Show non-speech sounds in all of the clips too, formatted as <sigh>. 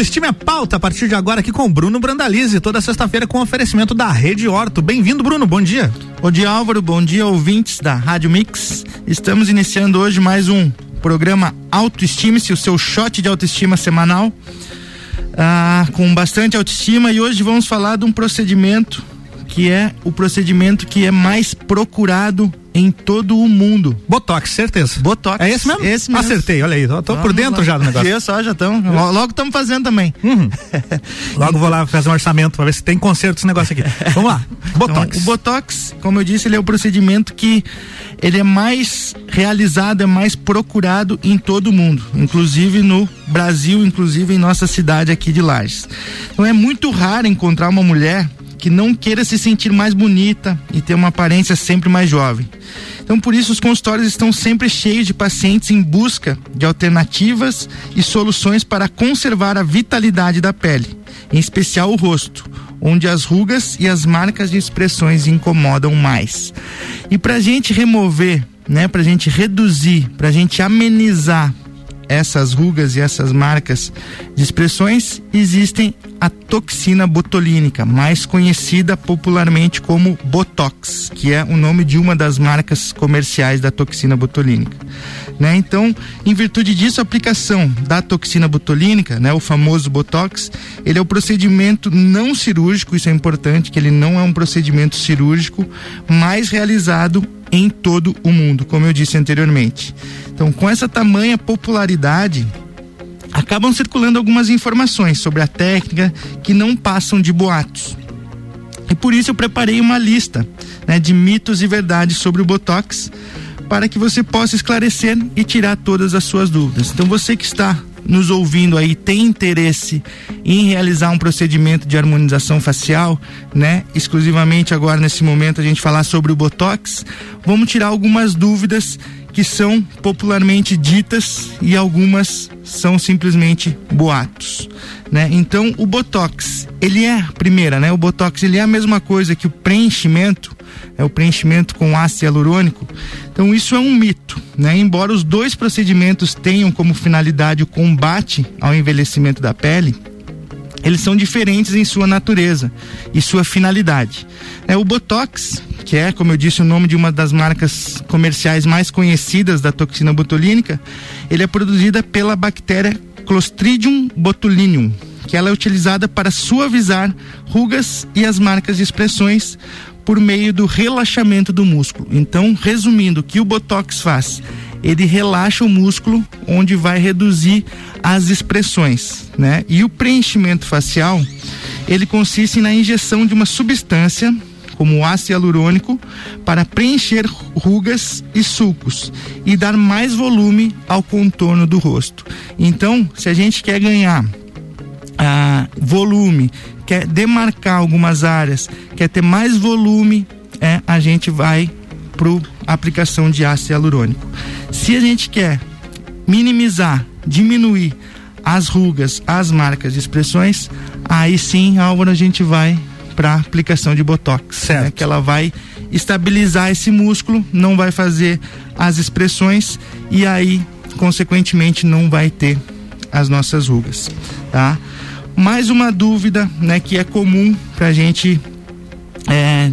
Autoestima é pauta a partir de agora aqui com o Bruno Brandalize, toda sexta-feira com oferecimento da Rede Horto. Bem-vindo, Bruno, bom dia. Bom dia, Álvaro, bom dia, ouvintes da Rádio Mix. Estamos iniciando hoje mais um programa Autoestime-se, o seu shot de autoestima semanal, ah, com bastante autoestima e hoje vamos falar de um procedimento que é o procedimento que é mais procurado em todo o mundo. Botox, certeza. Botox. É esse mesmo? Esse mesmo. Acertei, olha aí. Tô, tô por dentro lá. já do negócio. Eu só, já estamos. Logo estamos fazendo também. Uhum. <laughs> Logo vou lá fazer um orçamento para ver se tem conserto esse negócio aqui. <laughs> Vamos lá. Botox. Então, o Botox, como eu disse, ele é o procedimento que ele é mais realizado, é mais procurado em todo o mundo, inclusive no Brasil, inclusive em nossa cidade aqui de Lages. Então é muito raro encontrar uma mulher que não queira se sentir mais bonita e ter uma aparência sempre mais jovem. Então, por isso, os consultórios estão sempre cheios de pacientes em busca de alternativas e soluções para conservar a vitalidade da pele, em especial o rosto, onde as rugas e as marcas de expressões incomodam mais. E para a gente remover, né, para a gente reduzir, para a gente amenizar essas rugas e essas marcas de expressões, existem a toxina botulínica, mais conhecida popularmente como Botox, que é o nome de uma das marcas comerciais da toxina botulínica. Né? Então, em virtude disso, a aplicação da toxina botulínica, né, o famoso Botox, ele é o procedimento não cirúrgico, isso é importante, que ele não é um procedimento cirúrgico, mais realizado em todo o mundo, como eu disse anteriormente. Então, com essa tamanha popularidade, acabam circulando algumas informações sobre a técnica que não passam de boatos. E por isso eu preparei uma lista né, de mitos e verdades sobre o Botox para que você possa esclarecer e tirar todas as suas dúvidas. Então você que está nos ouvindo aí tem interesse em realizar um procedimento de harmonização facial, né? Exclusivamente agora nesse momento a gente falar sobre o Botox, vamos tirar algumas dúvidas que são popularmente ditas e algumas são simplesmente boatos, né? Então o botox, ele é primeira, né? O botox ele é a mesma coisa que o preenchimento, é o preenchimento com ácido hialurônico. Então isso é um mito, né? Embora os dois procedimentos tenham como finalidade o combate ao envelhecimento da pele, eles são diferentes em sua natureza e sua finalidade. É o Botox, que é, como eu disse, o nome de uma das marcas comerciais mais conhecidas da toxina botulínica, ele é produzida pela bactéria Clostridium botulinum, que ela é utilizada para suavizar rugas e as marcas de expressões por meio do relaxamento do músculo. Então, resumindo, o que o Botox faz? Ele relaxa o músculo, onde vai reduzir as expressões, né? E o preenchimento facial, ele consiste na injeção de uma substância como ácido hialurônico para preencher rugas e sulcos e dar mais volume ao contorno do rosto. Então, se a gente quer ganhar ah, volume, quer demarcar algumas áreas, quer ter mais volume, é, a gente vai para aplicação de ácido hialurônico. Se a gente quer minimizar, diminuir as rugas, as marcas de expressões, aí sim, Álvaro, a gente vai para aplicação de botox, né? que ela vai estabilizar esse músculo, não vai fazer as expressões e aí, consequentemente, não vai ter as nossas rugas, tá? Mais uma dúvida, né, que é comum para a gente é,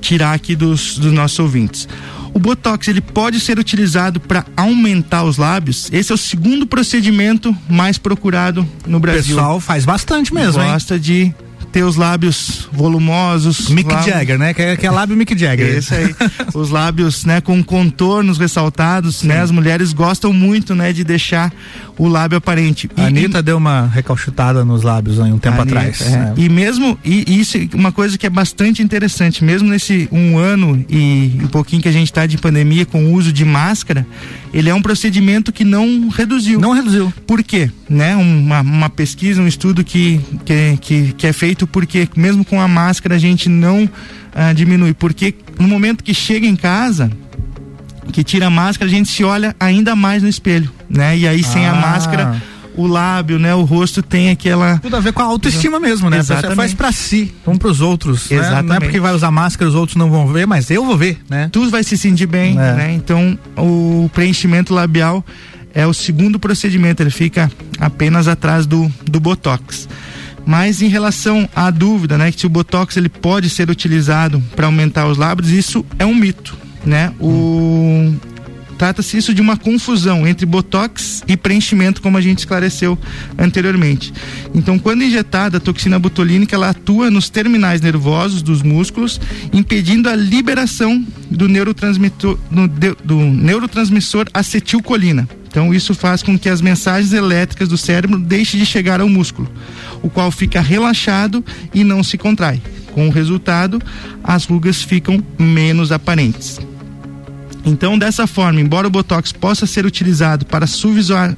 tirar aqui dos, dos nossos ouvintes. O Botox ele pode ser utilizado para aumentar os lábios. Esse é o segundo procedimento mais procurado no Brasil. O pessoal faz bastante mesmo, Gosta hein? de ter os lábios volumosos. Mick lábios... Jagger, né? Que é, que é lábio Mick Jagger. Esse aí. <laughs> os lábios, né, com contornos ressaltados, Sim. né? As mulheres gostam muito, né, de deixar o lábio aparente. A Anitta e... deu uma recalchutada nos lábios aí um tempo Anitta, atrás. É. Né? E mesmo, e isso uma coisa que é bastante interessante, mesmo nesse um ano e um pouquinho que a gente está de pandemia com o uso de máscara, ele é um procedimento que não reduziu. Não reduziu. Por quê? Né? Uma, uma pesquisa, um estudo que, que, que, que é feito porque mesmo com a máscara a gente não ah, diminui. Porque no momento que chega em casa, que tira a máscara, a gente se olha ainda mais no espelho, né? E aí sem ah. a máscara o lábio, né, o rosto tem aquela tudo a ver com a autoestima mesmo, né? Exatamente. Você faz para si, não para os outros, Exatamente. Né? Não é porque vai usar máscara os outros não vão ver, mas eu vou ver, né? Tu vai se sentir bem, é. né? Então, o preenchimento labial é o segundo procedimento, ele fica apenas atrás do, do Botox. Mas em relação à dúvida, né, que se o Botox ele pode ser utilizado para aumentar os lábios, isso é um mito, né? O Trata-se isso de uma confusão entre botox e preenchimento, como a gente esclareceu anteriormente. Então, quando injetada, a toxina botulínica ela atua nos terminais nervosos dos músculos, impedindo a liberação do neurotransmissor, do neurotransmissor acetilcolina. Então, isso faz com que as mensagens elétricas do cérebro deixem de chegar ao músculo, o qual fica relaxado e não se contrai. Com o resultado, as rugas ficam menos aparentes. Então, dessa forma, embora o Botox possa ser utilizado para suavizar,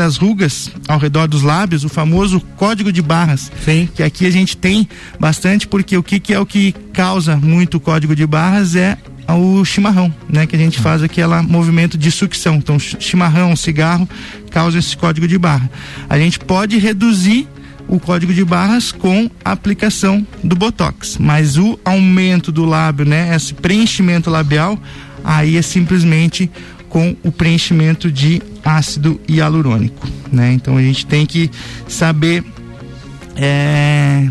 as rugas ao redor dos lábios, o famoso código de barras, Sim. que aqui a gente tem bastante, porque o que, que é o que causa muito o código de barras é o chimarrão, né? Que a gente faz aquele movimento de sucção. Então, chimarrão, cigarro, causa esse código de barra. A gente pode reduzir o código de barras com a aplicação do Botox, mas o aumento do lábio, né? Esse preenchimento labial, aí é simplesmente com o preenchimento de ácido hialurônico, né? Então a gente tem que saber é,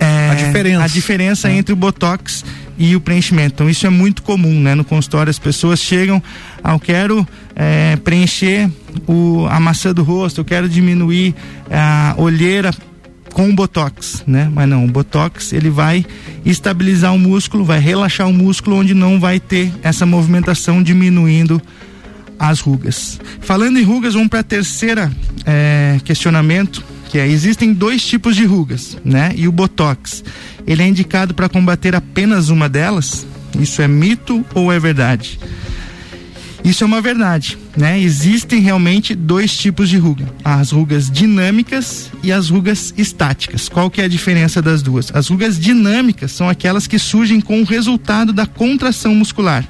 é, a diferença, a diferença é. entre o botox e o preenchimento. Então isso é muito comum, né? No consultório as pessoas chegam, ah, eu quero é, preencher o, a maçã do rosto, eu quero diminuir a olheira com o botox, né? Mas não, o botox ele vai estabilizar o músculo, vai relaxar o músculo onde não vai ter essa movimentação diminuindo as rugas. Falando em rugas, vamos para a terceira é, questionamento, que é existem dois tipos de rugas, né? E o botox, ele é indicado para combater apenas uma delas? Isso é mito ou é verdade? Isso é uma verdade, né? Existem realmente dois tipos de ruga: as rugas dinâmicas e as rugas estáticas. Qual que é a diferença das duas? As rugas dinâmicas são aquelas que surgem com o resultado da contração muscular.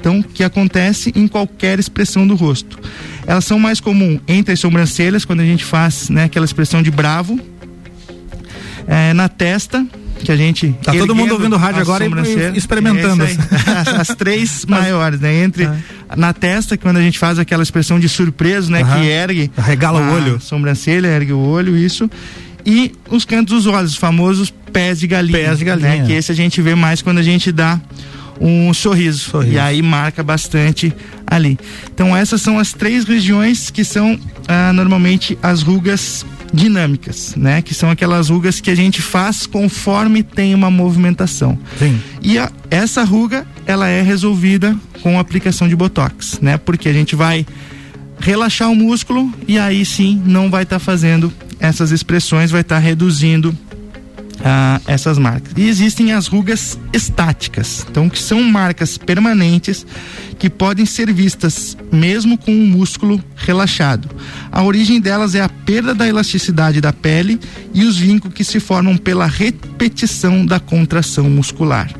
Então, que acontece em qualquer expressão do rosto. Elas são mais comuns entre as sobrancelhas, quando a gente faz né, aquela expressão de bravo, é, na testa, que a gente. Tá todo mundo ouvindo rádio agora e experimentando. É <laughs> as, as, três maiores, né? Entre ah. na testa, quando a gente faz aquela expressão de surpreso, né? Que ergue. Regala o olho. Sobrancelha, ergue o olho, isso. E os cantos dos olhos, os famosos pés de galinha. Pés de galinha. Né? Que esse a gente vê mais quando a gente dá um sorriso. sorriso. E aí marca bastante ali. Então essas são as três regiões que são ah, normalmente as rugas dinâmicas, né? Que são aquelas rugas que a gente faz conforme tem uma movimentação. Sim. E a, essa ruga, ela é resolvida com a aplicação de botox, né? Porque a gente vai relaxar o músculo e aí sim não vai estar tá fazendo essas expressões, vai estar tá reduzindo ah, essas marcas. E existem as rugas estáticas, então que são marcas permanentes que podem ser vistas mesmo com o músculo relaxado. A origem delas é a perda da elasticidade da pele e os vínculos que se formam pela repetição da contração muscular.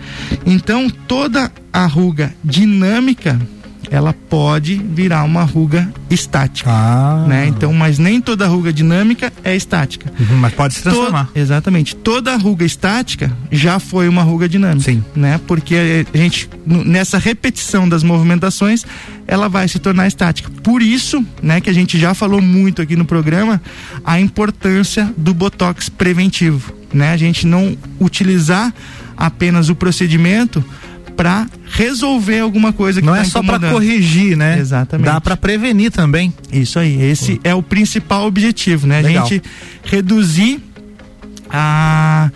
Então, toda a ruga dinâmica ela pode virar uma ruga estática. Ah. Né? Então, mas nem toda ruga dinâmica é estática. Uhum, mas pode se transformar. Exatamente. Toda ruga estática já foi uma ruga dinâmica. Sim. Né? Porque a gente, nessa repetição das movimentações, ela vai se tornar estática. Por isso, né, que a gente já falou muito aqui no programa, a importância do botox preventivo. Né? A gente não utilizar apenas o procedimento para resolver alguma coisa que não tá é só para corrigir, né? Exatamente. Dá para prevenir também. Isso aí. Esse é o principal objetivo, né? Legal. A gente reduzir a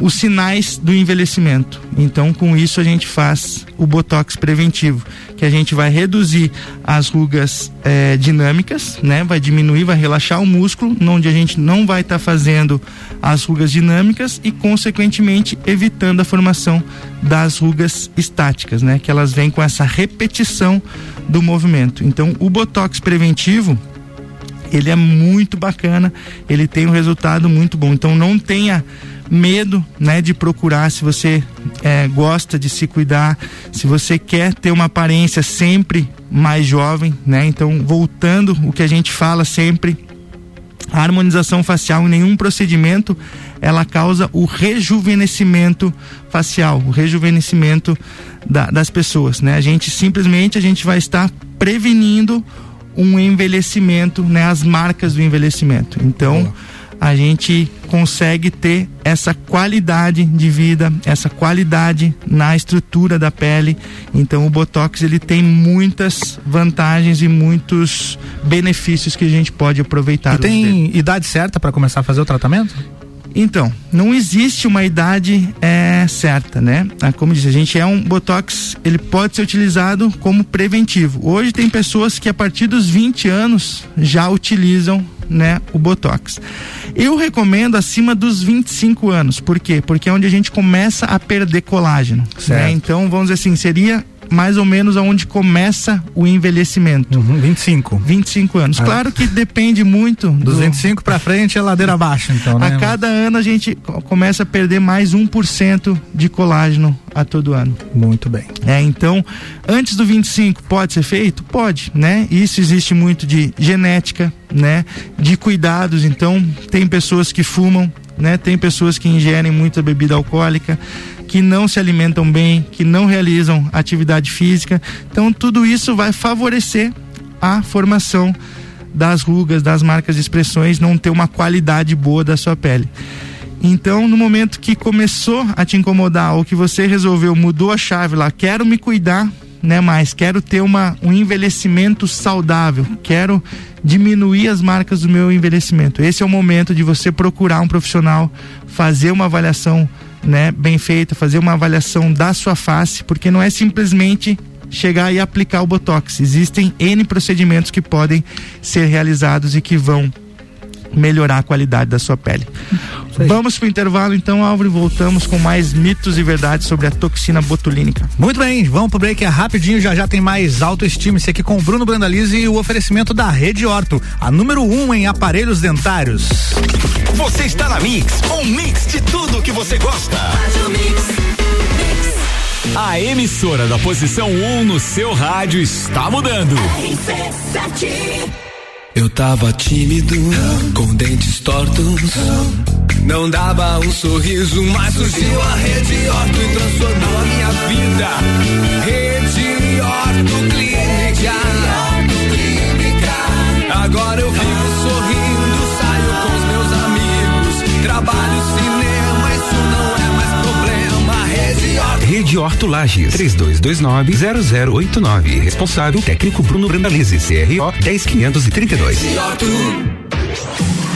os sinais do envelhecimento. Então, com isso a gente faz o botox preventivo, que a gente vai reduzir as rugas é, dinâmicas, né? Vai diminuir, vai relaxar o músculo, onde a gente não vai estar tá fazendo as rugas dinâmicas e, consequentemente, evitando a formação das rugas estáticas, né? Que elas vêm com essa repetição do movimento. Então, o botox preventivo ele é muito bacana, ele tem um resultado muito bom. Então, não tenha medo, né, de procurar. Se você é, gosta de se cuidar, se você quer ter uma aparência sempre mais jovem, né? Então, voltando o que a gente fala sempre, a harmonização facial em nenhum procedimento ela causa o rejuvenescimento facial, o rejuvenescimento da, das pessoas, né? A gente simplesmente a gente vai estar prevenindo um envelhecimento, né, as marcas do envelhecimento. Então. A gente consegue ter essa qualidade de vida, essa qualidade na estrutura da pele. Então, o botox ele tem muitas vantagens e muitos benefícios que a gente pode aproveitar. E tem dele. idade certa para começar a fazer o tratamento? Então, não existe uma idade é, certa, né? Ah, como diz, a gente é um botox, ele pode ser utilizado como preventivo. Hoje tem pessoas que a partir dos 20 anos já utilizam né, o botox. Eu recomendo acima dos 25 anos. Por quê? Porque é onde a gente começa a perder colágeno. Né? Então, vamos dizer assim, seria mais ou menos aonde começa o envelhecimento. Uhum, 25. 25 anos. Ah. Claro que depende muito. Dos do... 25 para frente é ladeira abaixo, então, né? A cada ano a gente começa a perder mais 1% de colágeno a todo ano. Muito bem. É, então, antes do 25 pode ser feito? Pode, né? Isso existe muito de genética, né? De cuidados, então tem pessoas que fumam, né? Tem pessoas que ingerem muita bebida alcoólica, que não se alimentam bem, que não realizam atividade física. Então, tudo isso vai favorecer a formação das rugas, das marcas de expressões, não ter uma qualidade boa da sua pele. Então, no momento que começou a te incomodar ou que você resolveu, mudou a chave lá, quero me cuidar, né, mais, quero ter uma, um envelhecimento saudável, quero diminuir as marcas do meu envelhecimento. Esse é o momento de você procurar um profissional, fazer uma avaliação né, bem feita, fazer uma avaliação da sua face, porque não é simplesmente chegar e aplicar o botox. Existem N procedimentos que podem ser realizados e que vão melhorar a qualidade da sua pele. Vamos para o intervalo então, Álvaro, e voltamos com mais mitos e verdades sobre a toxina botulínica. Muito bem, vamos pro break é rapidinho, já já tem mais autoestima-se aqui com o Bruno Brandalize e o oferecimento da Rede Orto, a número um em aparelhos dentários. Você está na Mix, um mix de tudo que você gosta. A emissora da posição 1 um no seu rádio está mudando. Eu tava tímido, com dentes tortos. Não dava um sorriso, mas surgiu a Rede Orto e transformou a minha vida. Rede Orto Clínica. Rede Orto. Rede Orto Lages, 3229-0089. Responsável técnico Bruno Brandalize, CRO 10532.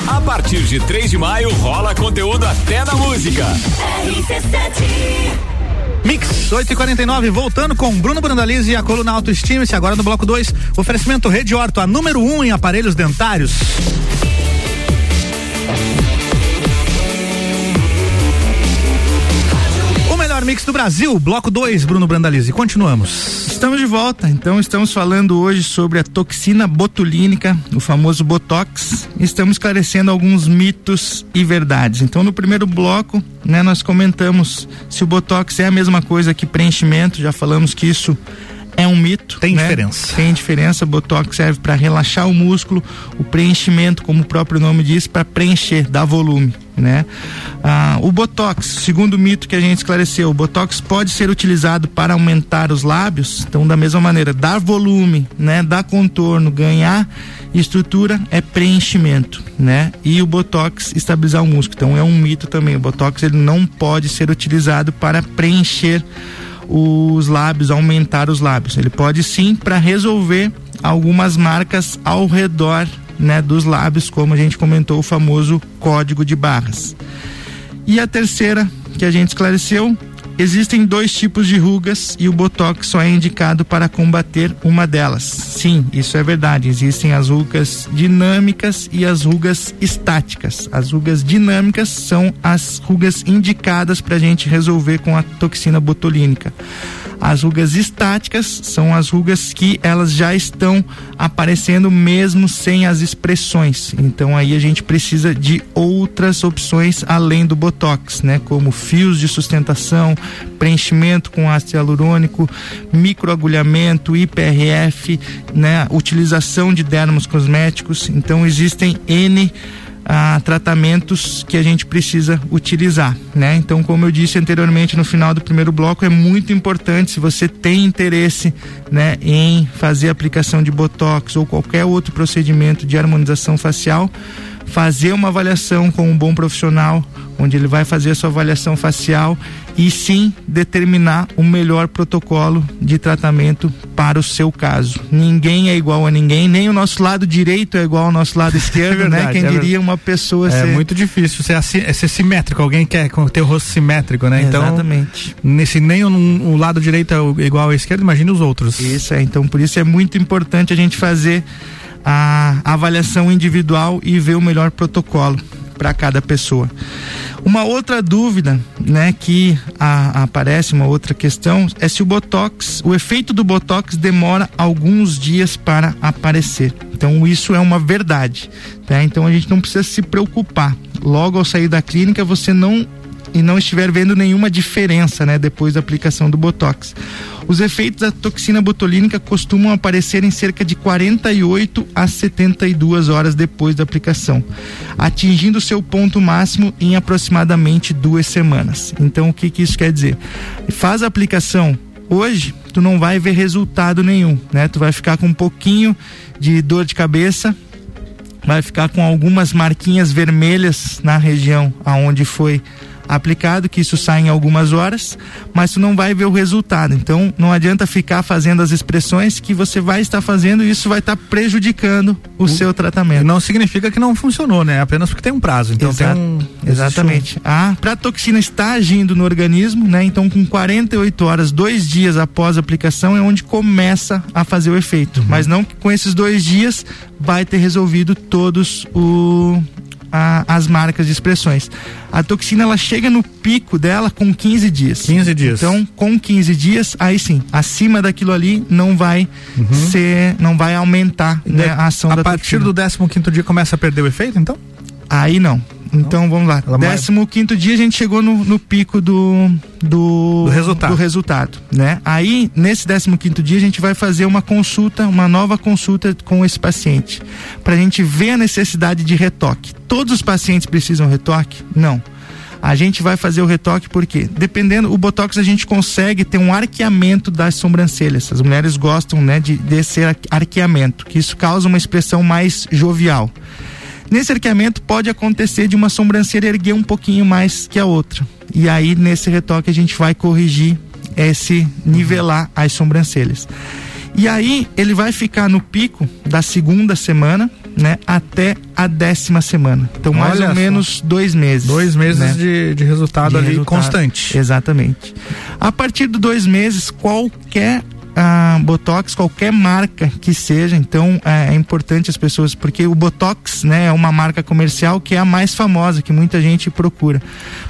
A partir de 3 de maio rola conteúdo até na música. Mix 8 e 49 voltando com Bruno Brandalize e a coluna Autoestima-se agora no bloco 2. Oferecimento Rede Orto, a número 1 um em aparelhos dentários. Mix do Brasil, bloco 2, Bruno Brandalize. Continuamos. Estamos de volta, então estamos falando hoje sobre a toxina botulínica, o famoso Botox. Estamos esclarecendo alguns mitos e verdades. Então, no primeiro bloco, né, nós comentamos se o Botox é a mesma coisa que preenchimento, já falamos que isso é um mito. Tem né? diferença. Tem diferença. Botox serve para relaxar o músculo, o preenchimento, como o próprio nome diz, para preencher, dar volume né? Ah, o botox, segundo o mito que a gente esclareceu, o botox pode ser utilizado para aumentar os lábios, então da mesma maneira, dar volume, né, dar contorno, ganhar estrutura é preenchimento, né? E o botox estabilizar o músculo. Então é um mito também, o botox ele não pode ser utilizado para preencher os lábios, aumentar os lábios. Ele pode sim para resolver algumas marcas ao redor né, dos lábios, como a gente comentou, o famoso código de barras. E a terceira que a gente esclareceu, existem dois tipos de rugas e o botox só é indicado para combater uma delas. Sim, isso é verdade. Existem as rugas dinâmicas e as rugas estáticas. As rugas dinâmicas são as rugas indicadas para a gente resolver com a toxina botulínica. As rugas estáticas são as rugas que elas já estão aparecendo mesmo sem as expressões. Então aí a gente precisa de outras opções além do botox, né? Como fios de sustentação, preenchimento com ácido hialurônico, microagulhamento, IPRF, né? Utilização de dermos cosméticos. Então existem N ah, tratamentos que a gente precisa utilizar, né? Então, como eu disse anteriormente no final do primeiro bloco, é muito importante se você tem interesse, né, em fazer aplicação de botox ou qualquer outro procedimento de harmonização facial, fazer uma avaliação com um bom profissional, onde ele vai fazer a sua avaliação facial e sim determinar o melhor protocolo de tratamento para o seu caso. Ninguém é igual a ninguém, nem o nosso lado direito é igual ao nosso lado <laughs> esquerdo, é verdade, né? Quem é diria uma pessoa É ser... muito difícil ser, assim, ser simétrico, alguém quer ter o rosto simétrico, né? Então, Exatamente. Nesse, nem o, o lado direito é igual ao esquerdo, imagine os outros. Isso é, então por isso é muito importante a gente fazer a avaliação individual e ver o melhor protocolo para cada pessoa. Uma outra dúvida, né, que a, aparece, uma outra questão, é se o botox, o efeito do botox demora alguns dias para aparecer. Então isso é uma verdade, tá? Então a gente não precisa se preocupar. Logo ao sair da clínica, você não e não estiver vendo nenhuma diferença, né, depois da aplicação do botox. Os efeitos da toxina botulínica costumam aparecer em cerca de 48 a 72 horas depois da aplicação, atingindo seu ponto máximo em aproximadamente duas semanas. Então, o que, que isso quer dizer? Faz a aplicação hoje, tu não vai ver resultado nenhum, né? Tu vai ficar com um pouquinho de dor de cabeça, vai ficar com algumas marquinhas vermelhas na região aonde foi aplicado, que isso sai em algumas horas, mas tu não vai ver o resultado. Então não adianta ficar fazendo as expressões que você vai estar fazendo e isso vai estar prejudicando o, o seu tratamento. Não significa que não funcionou, né? Apenas porque tem um prazo. Então Exato, tem um. Exatamente. A toxina está agindo no organismo, né? Então com 48 horas, dois dias após a aplicação é onde começa a fazer o efeito. Uhum. Mas não que com esses dois dias vai ter resolvido todos o a, as marcas de expressões. A toxina ela chega no pico dela com 15 dias. 15 dias. Então, com 15 dias, aí sim, acima daquilo ali não vai uhum. ser, não vai aumentar né, a ação a da toxina. A partir do 15 dia começa a perder o efeito, então? Aí não. Então vamos lá. Ela Décimo mais... quinto dia a gente chegou no, no pico do, do, do, resultado. do resultado, né? Aí nesse décimo quinto dia a gente vai fazer uma consulta, uma nova consulta com esse paciente, para a gente ver a necessidade de retoque. Todos os pacientes precisam retoque? Não. A gente vai fazer o retoque porque, dependendo, o botox a gente consegue ter um arqueamento das sobrancelhas. As mulheres gostam, né, de desse arqueamento, que isso causa uma expressão mais jovial. Nesse arqueamento pode acontecer de uma sobrancelha erguer um pouquinho mais que a outra. E aí nesse retoque a gente vai corrigir esse nivelar as sobrancelhas. E aí ele vai ficar no pico da segunda semana, né, até a décima semana. Então Olha mais ou só. menos dois meses. Dois meses né? de, de resultado de ali resultado, constante. Exatamente. A partir de dois meses, qualquer ah, Botox, qualquer marca que seja, então é, é, importante as pessoas, porque o Botox, né, é uma marca comercial que é a mais famosa, que muita gente procura.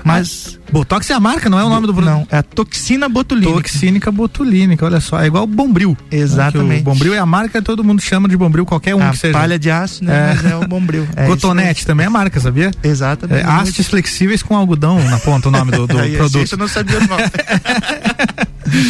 Mas. Ah, Botox é a marca, não é o nome do produto? Não, é a toxina botulínica. Toxínica botulínica, olha só, é igual o Bombril. Exatamente. o Bombril é a marca, todo mundo chama de Bombril, qualquer um a que seja. palha de aço, né, é. mas é o Bombril. <laughs> É Cotonete também é marca, sabia? Exatamente. É, hastes flexíveis com algodão na ponta, o nome do, do <laughs> produto. Isso eu não sabia o nome. <laughs>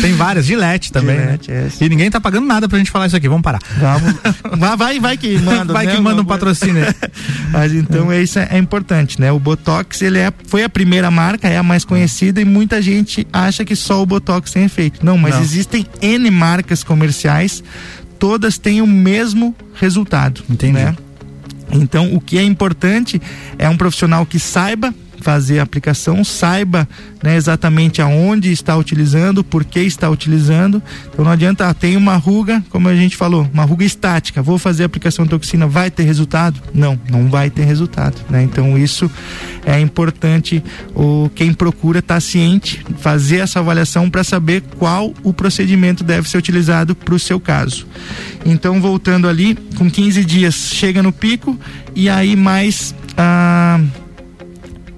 Tem várias, Gillette também. Né? Gillette, né? E ninguém tá pagando nada pra gente falar isso aqui, vamos parar. Vamos. <laughs> vai, vai, vai que manda. vai né? que manda um patrocínio. <laughs> Mas então é. isso é, é, importante, né? O Botox, ele é, foi a primeira marca, é a mais conhecida e muita gente acha que só o Botox tem efeito. Não, mas Não. existem N marcas comerciais, todas têm o mesmo resultado. Entendi. Né? Então, o que é importante é um profissional que saiba fazer a aplicação, saiba né, exatamente aonde está utilizando, por que está utilizando. Então não adianta, ah, tem uma ruga, como a gente falou, uma ruga estática, vou fazer a aplicação de toxina, vai ter resultado? Não, não vai ter resultado. Né? Então isso é importante, o, quem procura estar tá ciente, fazer essa avaliação para saber qual o procedimento deve ser utilizado para o seu caso. Então voltando ali, com 15 dias chega no pico e aí mais. Ah,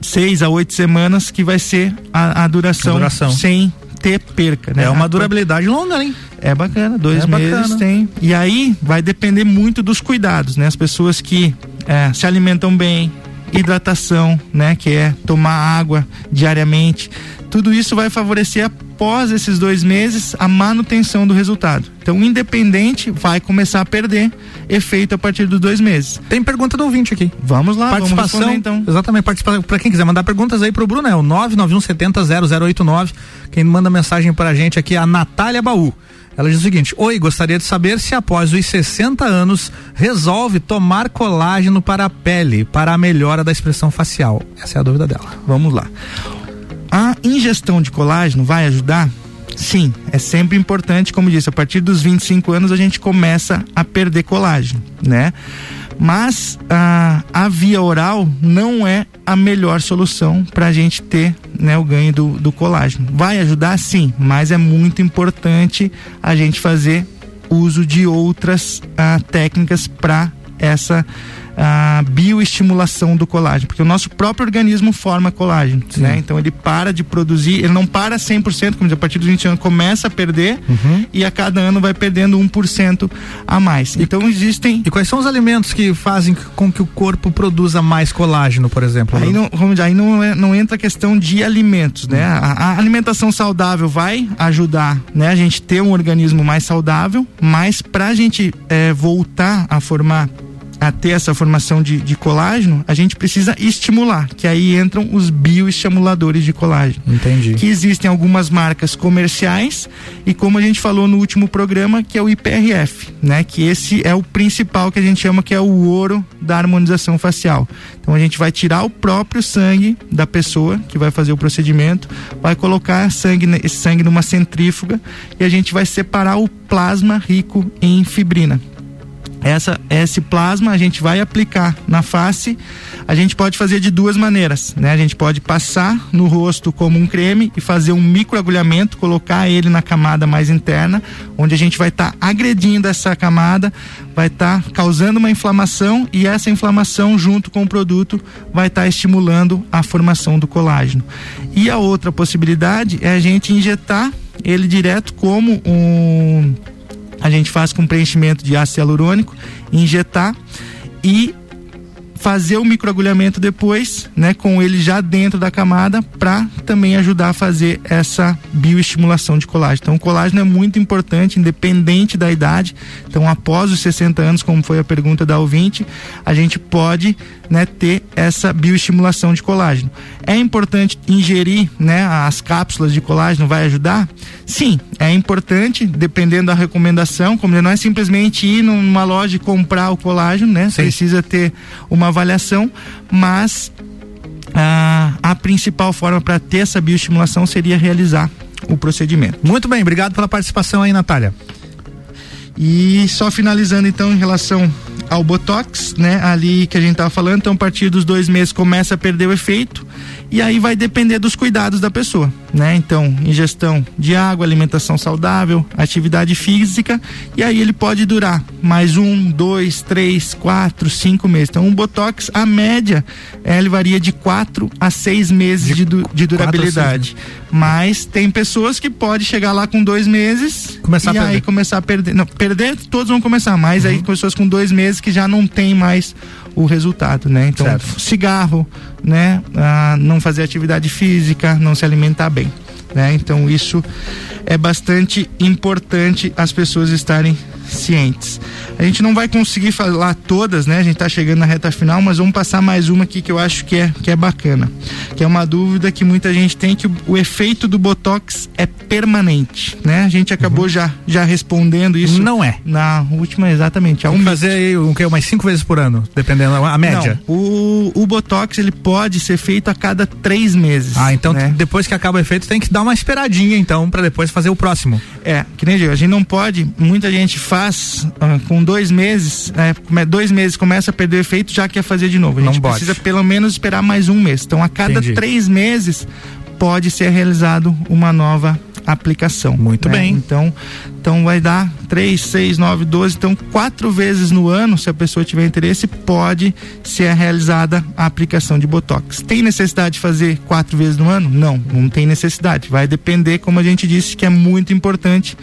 seis a oito semanas que vai ser a, a, duração, a duração, sem ter perca, né? É uma durabilidade longa, hein? É bacana, dois é meses bacana. tem. E aí vai depender muito dos cuidados, né? As pessoas que é, se alimentam bem, hidratação, né? Que é tomar água diariamente. Tudo isso vai favorecer a após esses dois meses, a manutenção do resultado. Então, independente, vai começar a perder efeito a partir dos dois meses. Tem pergunta do ouvinte aqui. Vamos lá, participação. Vamos então. Exatamente, participação. Para quem quiser mandar perguntas aí pro Bruno, é o 991700089. Quem manda mensagem pra gente aqui é a Natália Baú. Ela diz o seguinte: Oi, gostaria de saber se após os 60 anos resolve tomar colágeno para a pele, para a melhora da expressão facial. Essa é a dúvida dela. Vamos lá. A ingestão de colágeno vai ajudar? Sim, é sempre importante, como disse, a partir dos 25 anos a gente começa a perder colágeno, né? Mas a, a via oral não é a melhor solução para a gente ter né, o ganho do, do colágeno. Vai ajudar sim, mas é muito importante a gente fazer uso de outras ah, técnicas para essa a bioestimulação do colágeno, porque o nosso próprio organismo forma colágeno, Sim. né? Então ele para de produzir, ele não para 100%, como diz, a partir dos 20 anos começa a perder uhum. e a cada ano vai perdendo 1% a mais. E, então existem E quais são os alimentos que fazem com que o corpo produza mais colágeno, por exemplo? Aí não, vamos dizer, aí não, é, não entra a questão de alimentos, né? Uhum. A, a, alimentação saudável vai ajudar, né, a gente ter um organismo mais saudável, mas para a gente é, voltar a formar a ter essa formação de, de, colágeno, a gente precisa estimular, que aí entram os bioestimuladores de colágeno. Entendi. Que existem algumas marcas comerciais e como a gente falou no último programa, que é o IPRF, né? Que esse é o principal que a gente chama que é o ouro da harmonização facial. Então a gente vai tirar o próprio sangue da pessoa que vai fazer o procedimento, vai colocar sangue, esse sangue numa centrífuga e a gente vai separar o plasma rico em fibrina essa esse plasma a gente vai aplicar na face. A gente pode fazer de duas maneiras, né? A gente pode passar no rosto como um creme e fazer um microagulhamento, colocar ele na camada mais interna, onde a gente vai estar tá agredindo essa camada, vai estar tá causando uma inflamação e essa inflamação junto com o produto vai estar tá estimulando a formação do colágeno. E a outra possibilidade é a gente injetar ele direto como um a gente faz com preenchimento de ácido hialurônico, injetar e fazer o microagulhamento depois, né, com ele já dentro da camada, para também ajudar a fazer essa bioestimulação de colágeno. Então, o colágeno é muito importante, independente da idade. Então, após os 60 anos, como foi a pergunta da ouvinte, a gente pode, né, ter essa bioestimulação de colágeno. É importante ingerir, né, as cápsulas de colágeno, vai ajudar? Sim, é importante, dependendo da recomendação, como não é simplesmente ir numa loja e comprar o colágeno, né? Sim. Precisa ter uma avaliação, mas a, a principal forma para ter essa bioestimulação seria realizar o procedimento. Muito bem, obrigado pela participação aí, Natália. E só finalizando então em relação ao Botox, né? Ali que a gente tava falando, então a partir dos dois meses começa a perder o efeito e aí vai depender dos cuidados da pessoa, né? Então, ingestão de água, alimentação saudável, atividade física, e aí ele pode durar mais um, dois, três, quatro, cinco meses. Então, um botox, a média, eh, ele varia de quatro a seis meses de, de, de durabilidade. Mas tem pessoas que pode chegar lá com dois meses começar e aí começar a perder. Não, perder todos vão começar, mas uhum. aí pessoas com dois meses que já não tem mais o resultado, né? Então, certo. cigarro, né? Ah, não fazer atividade física, não se alimentar bem, né? Então, isso é bastante importante as pessoas estarem cientes. A gente não vai conseguir falar todas, né? A gente está chegando na reta final, mas vamos passar mais uma aqui que eu acho que é, que é bacana. Que é uma dúvida que muita gente tem que o, o efeito do Botox é permanente, né? A gente acabou uhum. já, já respondendo isso. Não é. Na última, exatamente. Vamos um fazer aí o que? Umas cinco vezes por ano, dependendo, a média. Não, o, o Botox, ele pode ser feito a cada três meses. Ah, então né? depois que acaba o efeito tem que dar uma esperadinha, então, para depois fazer o próximo. É, que nem digo, a gente não pode, muita gente faz uh, com dois meses, é, dois meses começa a perder efeito, já quer fazer de novo. A gente não precisa pelo menos esperar mais um mês. Então, a cada Entendi. três meses pode ser realizado uma nova aplicação. Muito né? bem. Então, então vai dar três, seis, nove, doze. Então, quatro vezes no ano, se a pessoa tiver interesse, pode ser realizada a aplicação de Botox. Tem necessidade de fazer quatro vezes no ano? Não, não tem necessidade. Vai depender, como a gente disse, que é muito importante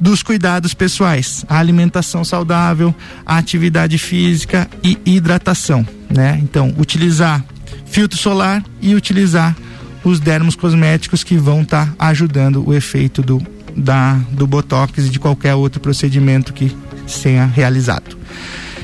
dos cuidados pessoais, a alimentação saudável, a atividade física e hidratação, né? Então, utilizar filtro solar e utilizar os dermos cosméticos que vão estar tá ajudando o efeito do, da, do Botox e de qualquer outro procedimento que tenha realizado.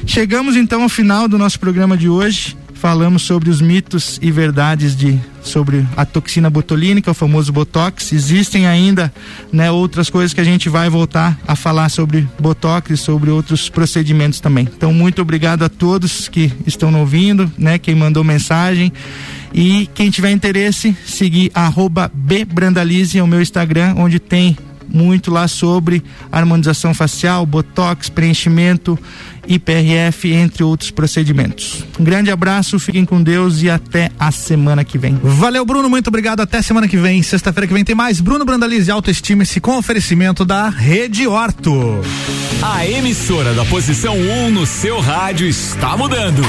Chegamos então ao final do nosso programa de hoje falamos sobre os mitos e verdades de sobre a toxina botulínica, o famoso botox. Existem ainda, né, outras coisas que a gente vai voltar a falar sobre botox e sobre outros procedimentos também. Então, muito obrigado a todos que estão ouvindo, né, quem mandou mensagem. E quem tiver interesse, seguir Bbrandalize, é o meu Instagram, onde tem muito lá sobre harmonização facial, botox, preenchimento, IPRF, entre outros procedimentos. Um grande abraço, fiquem com Deus e até a semana que vem. Valeu, Bruno, muito obrigado. Até semana que vem. Sexta-feira que vem tem mais. Bruno Brandalize, autoestime-se com oferecimento da Rede Horto. A emissora da posição 1 um no seu rádio está mudando.